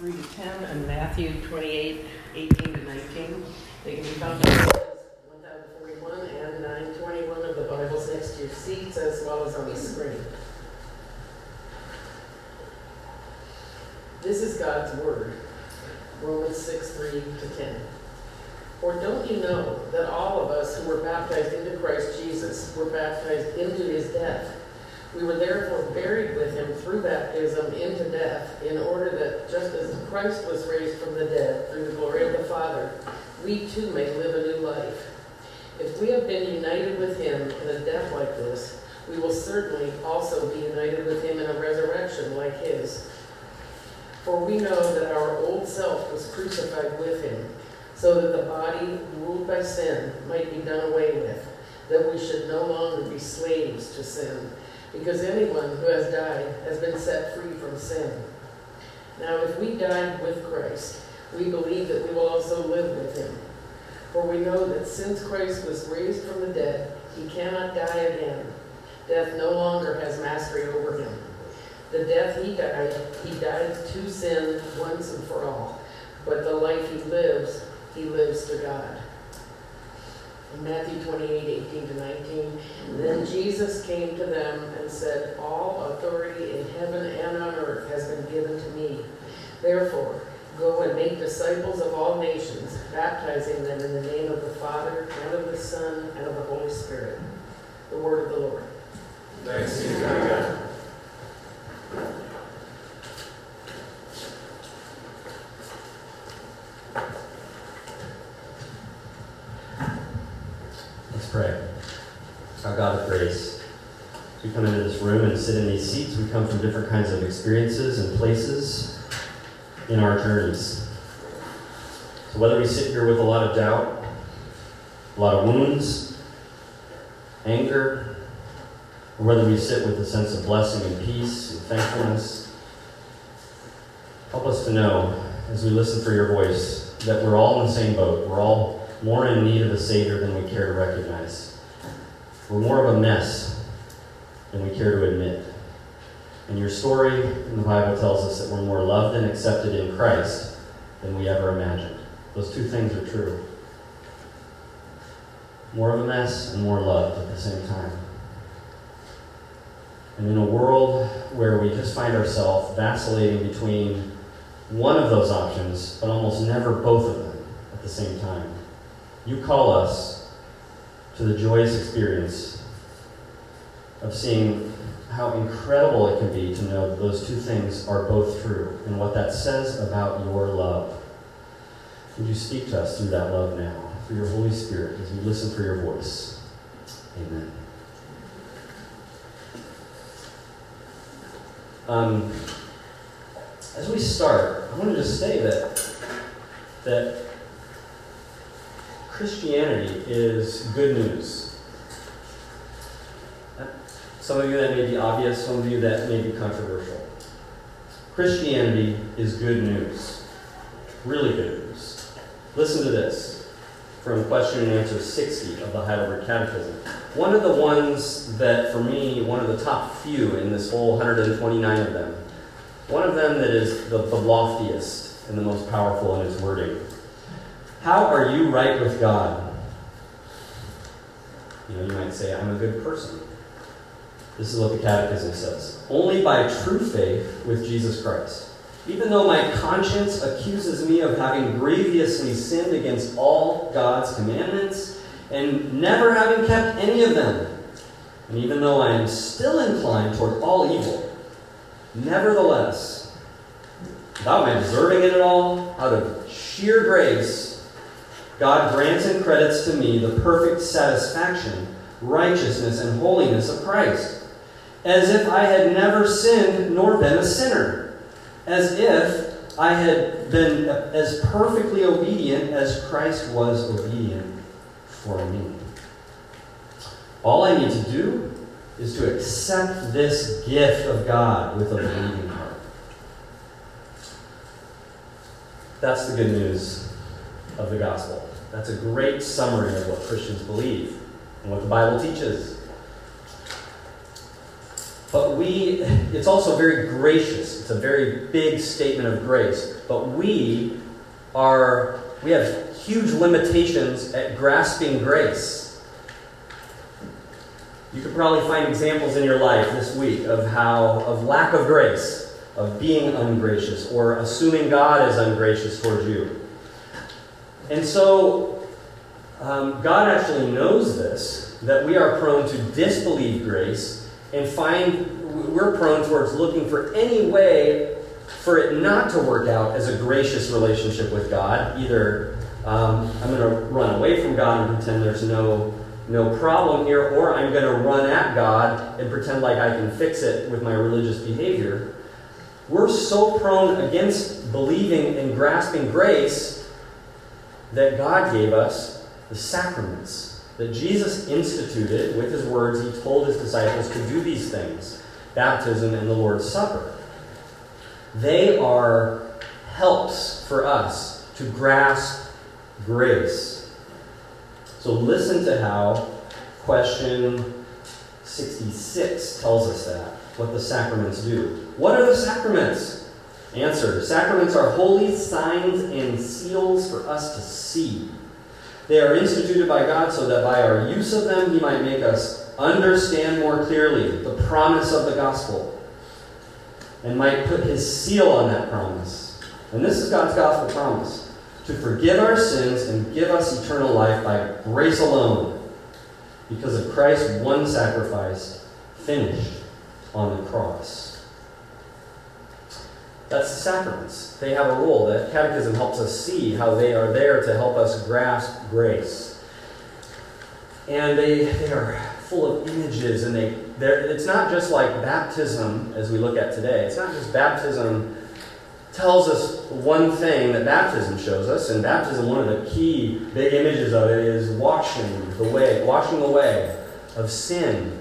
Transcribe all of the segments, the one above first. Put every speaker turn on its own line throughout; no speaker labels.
3 to 10 and Matthew 28, 18 to 19. They can be found on pages 1041 and 921 of the Bibles next to your seats as well as on the screen. This is God's Word, Romans 6, 3 to 10. Or don't you know that all of us who were baptized into Christ Jesus were baptized into his death? We were therefore buried with him through baptism into death, in order that just as Christ was raised from the dead through the glory of the Father, we too may live a new life. If we have been united with him in a death like this, we will certainly also be united with him in a resurrection like his. For we know that our old self was crucified with him so that the body ruled by sin might be done away with, that we should no longer be slaves to sin, because anyone who has died has been set free from sin. Now, if we died with Christ, we believe that we will also live with him. For we know that since Christ was raised from the dead, he cannot die again. Death no longer has mastery over him. The death he died, he died to sin once and for all. But the life he lives, he lives to God. In Matthew 28, 18 to 19, mm-hmm. then Jesus came to them and said, All authority in heaven and on earth has been given to me. Therefore, go and make disciples of all nations, baptizing them in the name of the Father, and of the Son, and of the Holy Spirit. The word of the Lord.
Thanks be to God.
Let's pray. Our God of grace, as we come into this room and sit in these seats, we come from different kinds of experiences and places in our journeys. So whether we sit here with a lot of doubt, a lot of wounds, anger, or whether we sit with a sense of blessing and peace and thankfulness, help us to know as we listen for your voice that we're all in the same boat. We're all more in need of a Savior than we care to recognize. We're more of a mess than we care to admit. And your story in the Bible tells us that we're more loved and accepted in Christ than we ever imagined. Those two things are true. More of a mess and more loved at the same time. And in a world where we just find ourselves vacillating between one of those options, but almost never both of them at the same time, you call us to the joyous experience of seeing how incredible it can be to know that those two things are both true and what that says about your love. Would you speak to us through that love now, through your Holy Spirit, as we listen for your voice? Amen. Um, as we start, I want to just say that that Christianity is good news. Some of you that may be obvious, some of you that may be controversial. Christianity is good news. Really good news. Listen to this from question and answer 60 of the Heidelberg Catechism. One of the ones that, for me, one of the top few in this whole 129 of them, one of them that is the, the loftiest and the most powerful in its wording. How are you right with God? You know, you might say, I'm a good person. This is what the Catechism says. Only by true faith with Jesus Christ. Even though my conscience accuses me of having grievously sinned against all God's commandments and never having kept any of them, and even though I am still inclined toward all evil, nevertheless, without my deserving it at all, out of sheer grace, God grants and credits to me the perfect satisfaction, righteousness, and holiness of Christ, as if I had never sinned nor been a sinner as if I had been as perfectly obedient as Christ was obedient for me. All I need to do is to accept this gift of God with a believing heart. That's the good news of the gospel. That's a great summary of what Christians believe and what the Bible teaches. But we, it's also very gracious. It's a very big statement of grace. But we are, we have huge limitations at grasping grace. You could probably find examples in your life this week of how, of lack of grace, of being ungracious, or assuming God is ungracious towards you. And so, um, God actually knows this, that we are prone to disbelieve grace and find we're prone towards looking for any way for it not to work out as a gracious relationship with God. Either um, I'm going to run away from God and pretend there's no no problem here, or I'm going to run at God and pretend like I can fix it with my religious behavior. We're so prone against believing and grasping grace that God gave us the sacraments that Jesus instituted with his words. He told his disciples to do these things baptism and the Lord's Supper. They are helps for us to grasp grace. So listen to how question 66 tells us that, what the sacraments do. What are the sacraments? Answer Sacraments are holy signs and seals for us to see. They are instituted by God so that by our use of them, He might make us understand more clearly the promise of the gospel and might put His seal on that promise. And this is God's gospel promise to forgive our sins and give us eternal life by grace alone because of Christ's one sacrifice finished on the cross. That's the sacraments. They have a role. The Catechism helps us see how they are there to help us grasp grace. And they, they are full of images, and they, it's not just like baptism as we look at today. It's not just baptism tells us one thing that baptism shows us, and baptism, one of the key big images of it is washing the way, washing away of sin.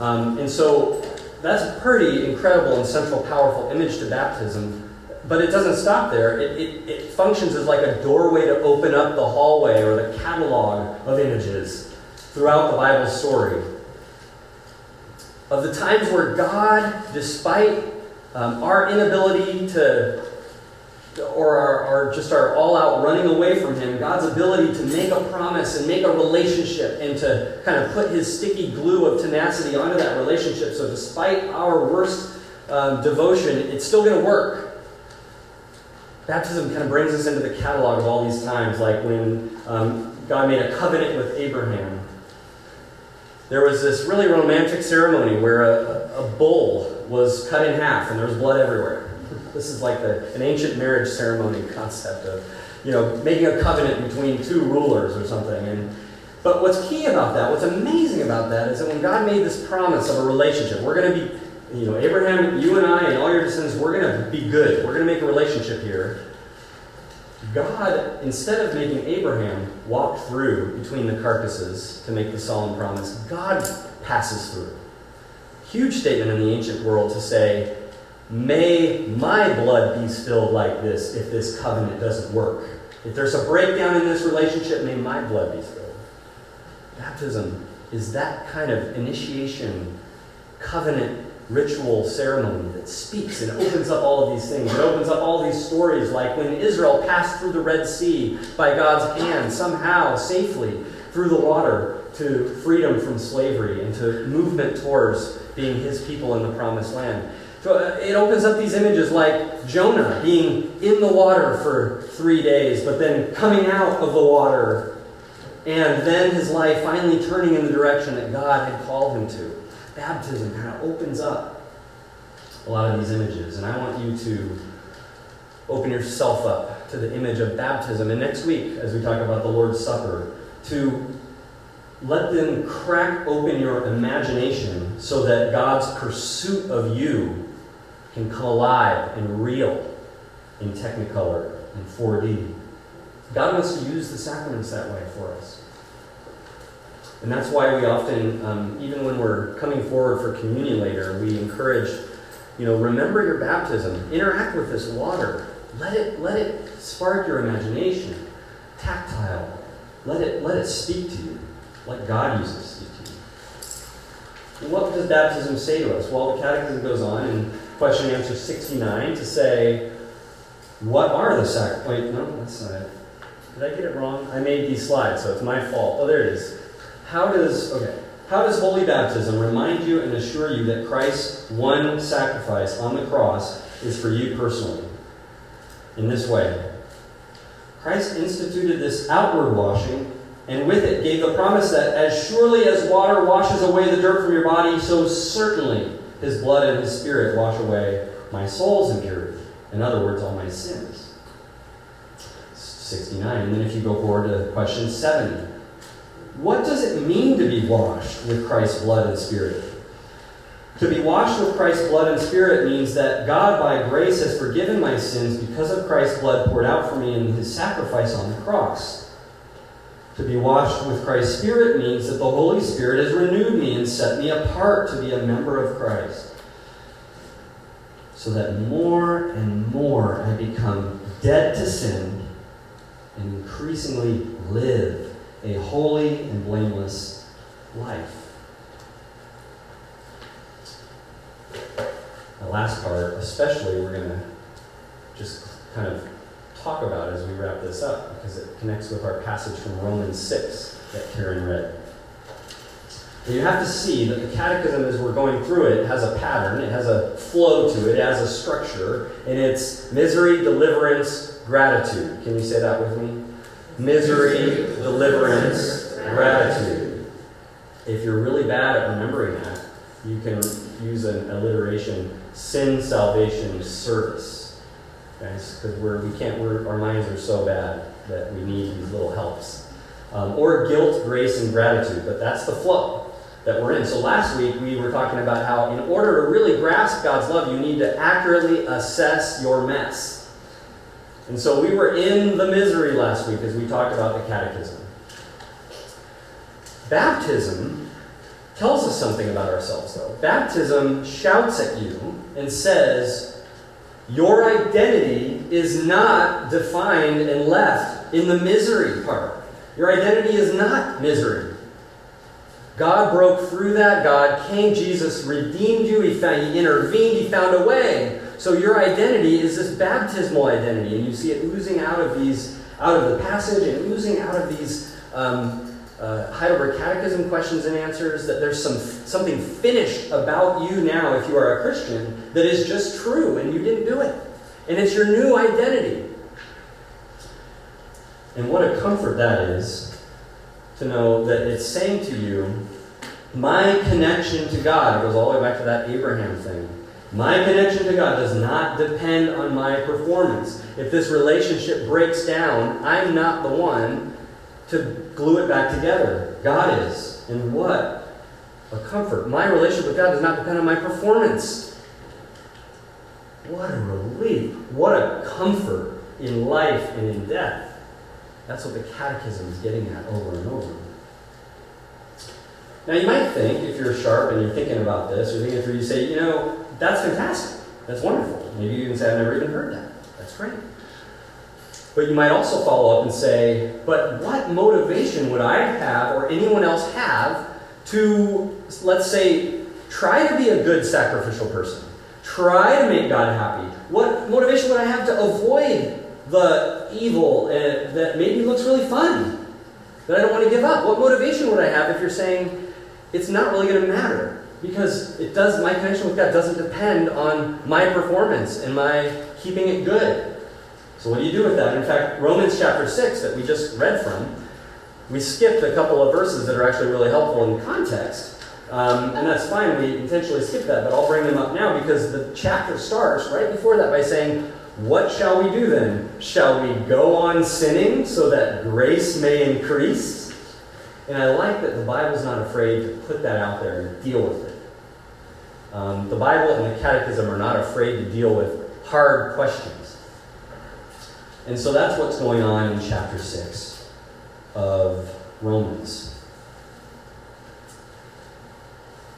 Um, and so that's a pretty incredible and central, powerful image to baptism. But it doesn't stop there. It, it, it functions as like a doorway to open up the hallway or the catalog of images throughout the Bible story. Of the times where God, despite um, our inability to, or our, just our all out running away from Him, God's ability to make a promise and make a relationship and to kind of put His sticky glue of tenacity onto that relationship. So, despite our worst um, devotion, it's still going to work. Baptism kind of brings us into the catalog of all these times, like when um, God made a covenant with Abraham. There was this really romantic ceremony where a, a bull was cut in half and there was blood everywhere. This is like the, an ancient marriage ceremony concept of, you know, making a covenant between two rulers or something. And but what's key about that, what's amazing about that, is that when God made this promise of a relationship, we're going to be, you know, Abraham, you and I, and all your descendants, we're going to be good. We're going to make a relationship here. God, instead of making Abraham walk through between the carcasses to make the solemn promise, God passes through. Huge statement in the ancient world to say, May my blood be spilled like this if this covenant doesn't work. If there's a breakdown in this relationship, may my blood be spilled. Baptism is that kind of initiation, covenant, ritual ceremony that speaks and opens up all of these things. It opens up all these stories, like when Israel passed through the Red Sea by God's hand, somehow, safely, through the water to freedom from slavery and to movement towards being his people in the promised land. So uh, it opens up these images like Jonah being in the water for three days, but then coming out of the water and then his life finally turning in the direction that God had called him to. Baptism kind of opens up a lot of these images, and I want you to open yourself up to the image of baptism. And next week, as we talk about the Lord's Supper, to let them crack open your imagination so that God's pursuit of you can come alive and real in Technicolor and 4D. God wants to use the sacraments that way for us. And that's why we often, um, even when we're coming forward for communion later, we encourage, you know, remember your baptism. Interact with this water. Let it, let it spark your imagination. Tactile. Let it, let it speak to you. Let God use it to speak to you. What does baptism say to us? Well, the Catechism goes on in question answer 69 to say, what are the sac? Wait, no, that's not it. Did I get it wrong? I made these slides, so it's my fault. Oh, there it is. How does okay? How does holy baptism remind you and assure you that Christ's one sacrifice on the cross is for you personally? In this way, Christ instituted this outward washing, and with it gave the promise that as surely as water washes away the dirt from your body, so certainly his blood and his spirit wash away my soul's impurity. In other words, all my sins. 69. And then if you go forward to question 70. What does it mean to be washed with Christ's blood and spirit? To be washed with Christ's blood and spirit means that God, by grace, has forgiven my sins because of Christ's blood poured out for me in his sacrifice on the cross. To be washed with Christ's spirit means that the Holy Spirit has renewed me and set me apart to be a member of Christ so that more and more I become dead to sin and increasingly live a holy and blameless life. The last part, especially, we're going to just kind of talk about as we wrap this up because it connects with our passage from Romans 6 that Karen read. And you have to see that the catechism, as we're going through it, has a pattern, it has a flow to it, it has a structure, and it's misery, deliverance, gratitude. Can you say that with me? Misery, deliverance, gratitude. If you're really bad at remembering that, you can use an alliteration sin, salvation, service. Because we're, we can't, we're, our minds are so bad that we need these little helps. Um, or guilt, grace, and gratitude, but that's the flow that we're in. So last week we were talking about how, in order to really grasp God's love, you need to accurately assess your mess. And so we were in the misery last week as we talked about the catechism. Baptism tells us something about ourselves, though. Baptism shouts at you and says, Your identity is not defined and left in the misery part. Your identity is not misery. God broke through that. God came. Jesus redeemed you. He, found, he intervened. He found a way. So your identity is this baptismal identity, and you see it oozing out of these, out of the passage, and oozing out of these um, uh, Heidelberg Catechism questions and answers. That there's some something finished about you now, if you are a Christian, that is just true, and you didn't do it, and it's your new identity. And what a comfort that is to know that it's saying to you, my connection to God, it goes all the way back to that Abraham thing. My connection to God does not depend on my performance. If this relationship breaks down, I'm not the one to glue it back together. God is. And what a comfort. My relationship with God does not depend on my performance. What a relief. What a comfort in life and in death. That's what the catechism is getting at over and over. Now, you might think, if you're sharp and you're thinking about this, or thinking through, you say, you know, that's fantastic. That's wonderful. Maybe you can say, I've never even heard that. That's great. But you might also follow up and say, but what motivation would I have or anyone else have to, let's say, try to be a good sacrificial person? Try to make God happy. What motivation would I have to avoid the evil uh, that maybe looks really fun that I don't want to give up? What motivation would I have if you're saying it's not really going to matter? Because it does my connection with God doesn't depend on my performance and my keeping it good. So what do you do with that? In fact, Romans chapter 6 that we just read from, we skipped a couple of verses that are actually really helpful in context. Um, and that's fine, we intentionally skipped that, but I'll bring them up now because the chapter starts right before that by saying, what shall we do then? Shall we go on sinning so that grace may increase? And I like that the Bible's not afraid to put that out there and deal with it. Um, the Bible and the Catechism are not afraid to deal with hard questions. And so that's what's going on in chapter 6 of Romans.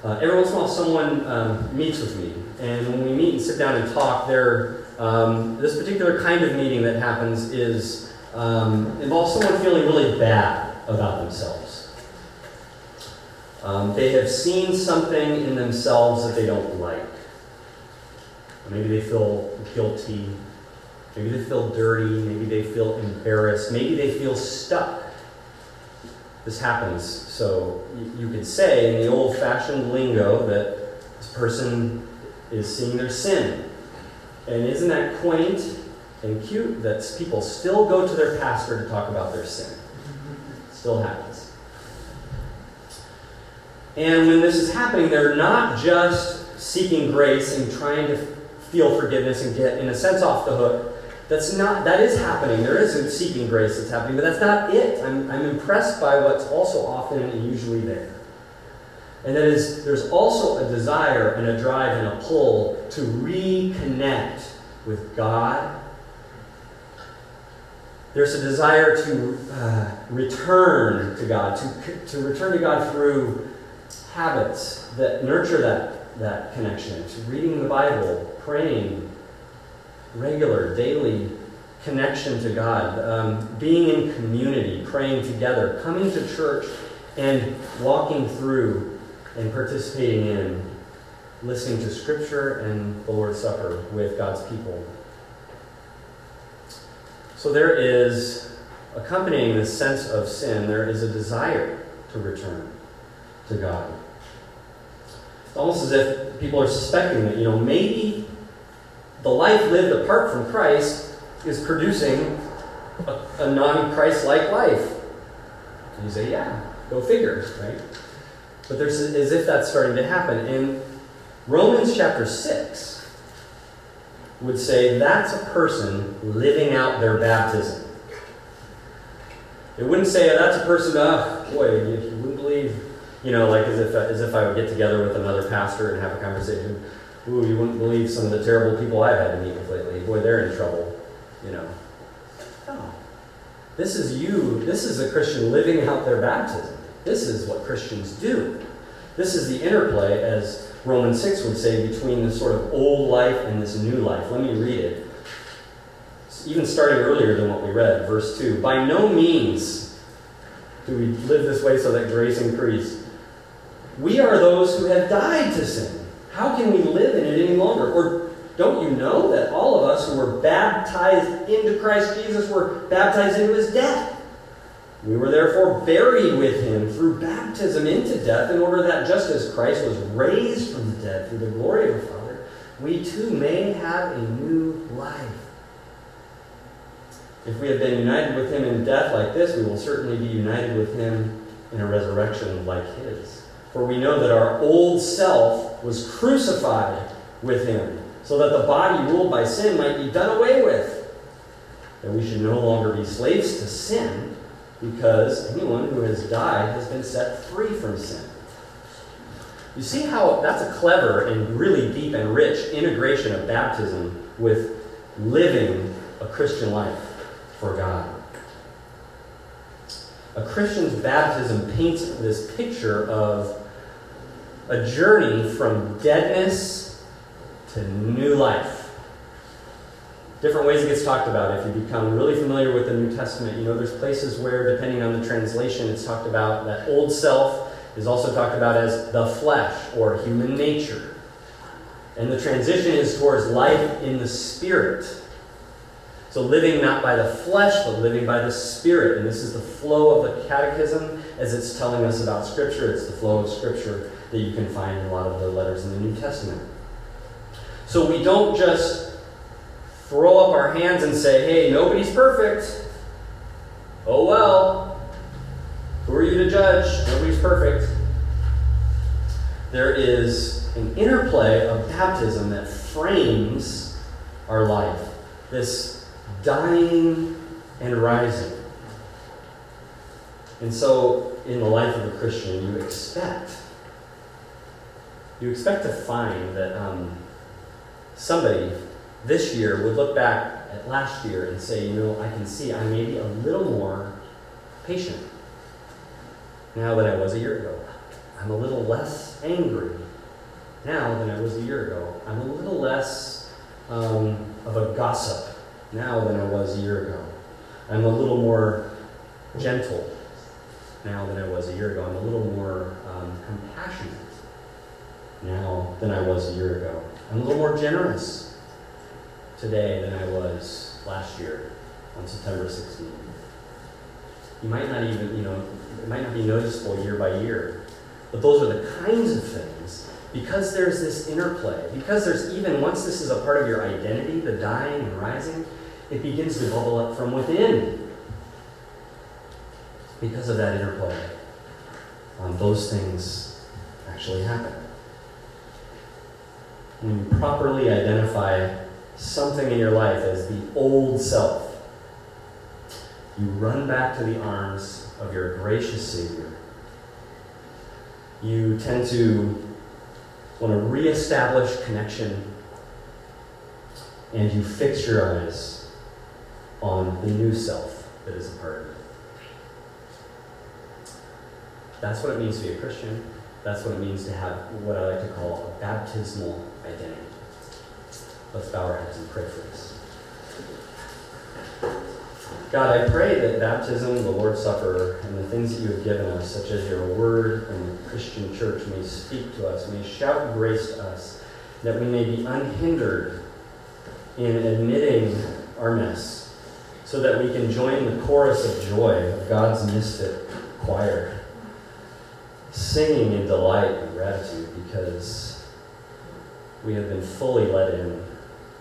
Uh, every once in a while, someone um, meets with me, and when we meet and sit down and talk, they're um, this particular kind of meeting that happens is um, involves someone feeling really bad about themselves. Um, they have seen something in themselves that they don't like. Maybe they feel guilty. Maybe they feel dirty. Maybe they feel embarrassed. Maybe they feel stuck. This happens. So you, could say in the old fashioned lingo that this person is seeing their sin. And isn't that quaint and cute that people still go to their pastor to talk about their sin? Still happens. And when this is happening, they're not just seeking grace and trying to feel forgiveness and get, in a sense, off the hook. That's not, that is happening. There is a seeking grace that's happening, but that's not it. I'm, I'm impressed by what's also often and usually there. And that is, there's also a desire and a drive and a pull to reconnect with God. There's a desire to uh, return to God, to, to return to God through habits that nurture that, that connection, to reading the Bible, praying, regular, daily connection to God, um, being in community, praying together, coming to church and walking through and participating in, listening to Scripture and the Lord's Supper with God's people. So there is, accompanying this sense of sin, there is a desire to return to God. It's almost as if people are suspecting that, you know, maybe the life lived apart from Christ is producing a, a non Christ like life. And you say, yeah, go figure, right? But there's as if that's starting to happen. And Romans chapter 6 would say that's a person living out their baptism. It wouldn't say oh, that's a person, oh, boy, you, you wouldn't believe, you know, like as if, as if I would get together with another pastor and have a conversation. Ooh, you wouldn't believe some of the terrible people I've had to meet with lately. Boy, they're in trouble, you know. No. This is you, this is a Christian living out their baptism. This is what Christians do. This is the interplay, as Romans 6 would say, between this sort of old life and this new life. Let me read it. Even starting earlier than what we read, verse 2. By no means do we live this way so that grace increase. We are those who have died to sin. How can we live in it any longer? Or don't you know that all of us who were baptized into Christ Jesus were baptized into his death? We were therefore buried with him through baptism into death, in order that just as Christ was raised from the dead through the glory of the Father, we too may have a new life. If we have been united with him in death like this, we will certainly be united with him in a resurrection like his. For we know that our old self was crucified with him, so that the body ruled by sin might be done away with, that we should no longer be slaves to sin because anyone who has died has been set free from sin. You see how that's a clever and really deep and rich integration of baptism with living a Christian life for God. A Christian's baptism paints this picture of a journey from deadness to new life different ways it gets talked about. If you become really familiar with the New Testament, you know there's places where, depending on the translation, it's talked about that old self is also talked about as the flesh or human nature. And the transition is towards life in the spirit. So living not by the flesh, but living by the spirit. And this is the flow of the catechism as it's telling us about Scripture. It's the flow of Scripture that you can find in a lot of the letters in the New Testament. So we don't just throw up our hands and say, hey, nobody's perfect. Oh well. Who are you to judge? Nobody's perfect. There is an interplay of baptism that frames our life. This dying and rising. And so, in the life of a Christian, you expect, you expect to find that um, somebody this year would look back at last year and say, you know, I can see I may be a little more patient now than I was a year ago. I'm a little less angry now than I was a year ago. I'm a little less um, of a gossip now than I was a year ago. I'm a little more gentle now than I was a year ago. I'm a little more um, compassionate now than I was a year ago. I'm a little more generous today than I was last year on September 16th. You might not even, you know, it might not be noticeable year by year, but those are the kinds of things because there's this interplay, because there's even once this is a part of your identity, the dying and rising, it begins to bubble up from within because of that interplay. Um, those things actually happen. When you properly identify something in your life as the old self, you run back to the arms of your gracious Savior. You tend to want to reestablish connection, and you fix your eyes on the new self that is a part of you. That's what it means to be a Christian. That's what it means to have what I like to call a baptismal identity. Let's bow our heads and pray for this. God, I pray that baptism, the Lord's Supper, and the things that you have given us, such as your word and the Christian church, may speak to us, may shout grace to us, that we may be unhindered in admitting our mess, so that we can join the chorus of joy of God's mystic choir, singing in delight and gratitude because we have been fully let in,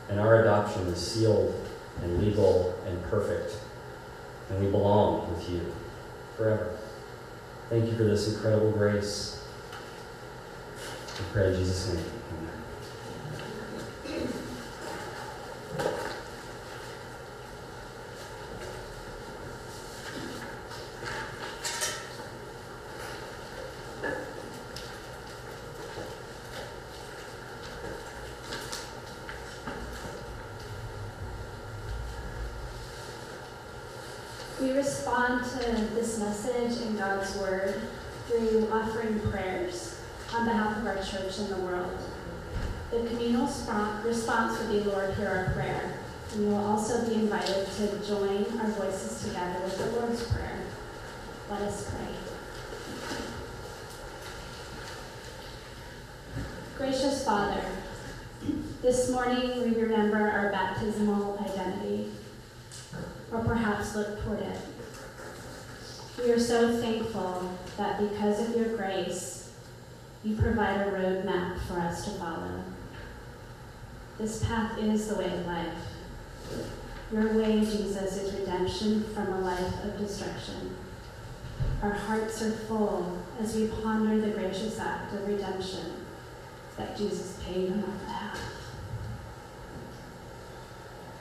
and our adoption is sealed and legal and perfect and we belong with you forever. Thank you for this incredible grace. We pray in Jesus' name. Amen.
We respond to this message in God's Word through offering prayers on behalf of our church and the world. The communal response would be, Lord, hear our prayer. And you will also be invited to join our voices together with the Lord's Prayer. Let us pray. Gracious Father, this morning we remember our baptismal identity or perhaps look toward it. We are so thankful that because of your grace, you provide a roadmap for us to follow. This path is the way of life. Your way, Jesus, is redemption from a life of destruction. Our hearts are full as we ponder the gracious act of redemption that Jesus paid on our behalf.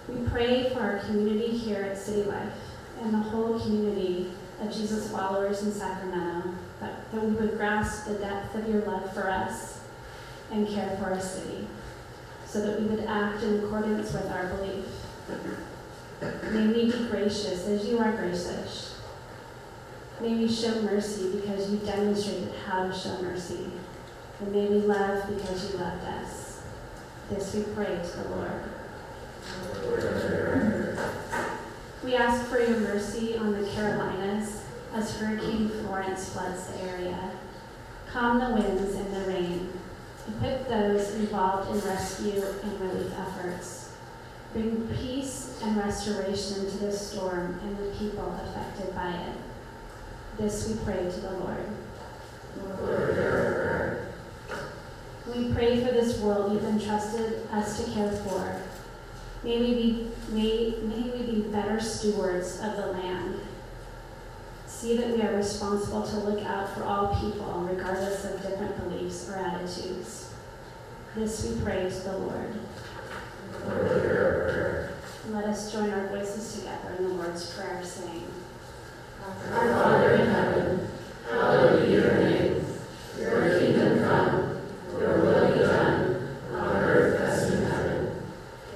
We pray for our community here at City Life and the whole community of Jesus followers in Sacramento, that, that we would grasp the depth of your love for us and care for our city, so that we would act in accordance with our belief. May we be gracious as you are gracious. May we show mercy because you demonstrated how to show mercy. And may we love because you loved us. This we pray to the Lord. We ask for your mercy on the Carolinas as Hurricane Florence floods the area. Calm the winds and the rain. Equip those involved in rescue and relief efforts. Bring peace and restoration to the storm and the people affected by it. This we pray to the Lord. We pray for this world you've entrusted us to care for. May we be, may, may we be better stewards of the land. See that we are responsible to look out for all people, regardless of different beliefs or attitudes. This we pray to the Lord. Let us join our voices together in the Lord's Prayer, saying,
Our Father in heaven, hallowed be your name. Your kingdom come, your will be done, on earth as in heaven.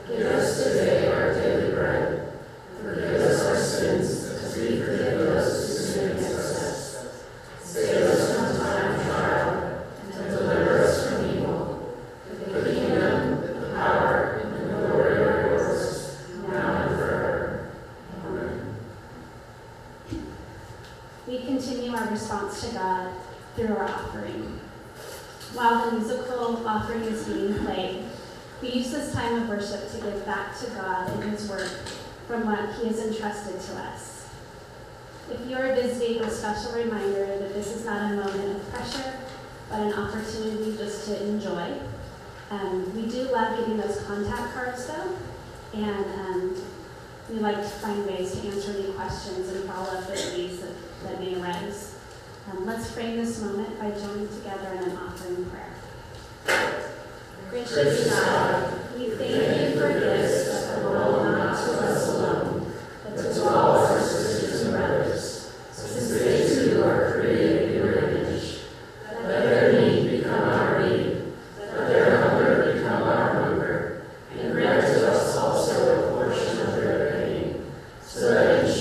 Give us today our daily bread. Forgive us our sins, as we forgive those who sin against us. Save us from time of trial, and deliver us from evil. For the kingdom, the power, and the glory are yours, now and forever. Amen.
we continue our response to God through our offering. While the musical offering is being played, we use this time of worship to give His work from what He has entrusted to us. If you are visiting, a special reminder that this is not a moment of pressure, but an opportunity just to enjoy. Um, we do love getting those contact cards though, and um, we like to find ways to answer any questions and follow up with these that, that may arise. Um, let's frame this moment by joining together in an offering prayer.
Gracious God, hold not alone, but to all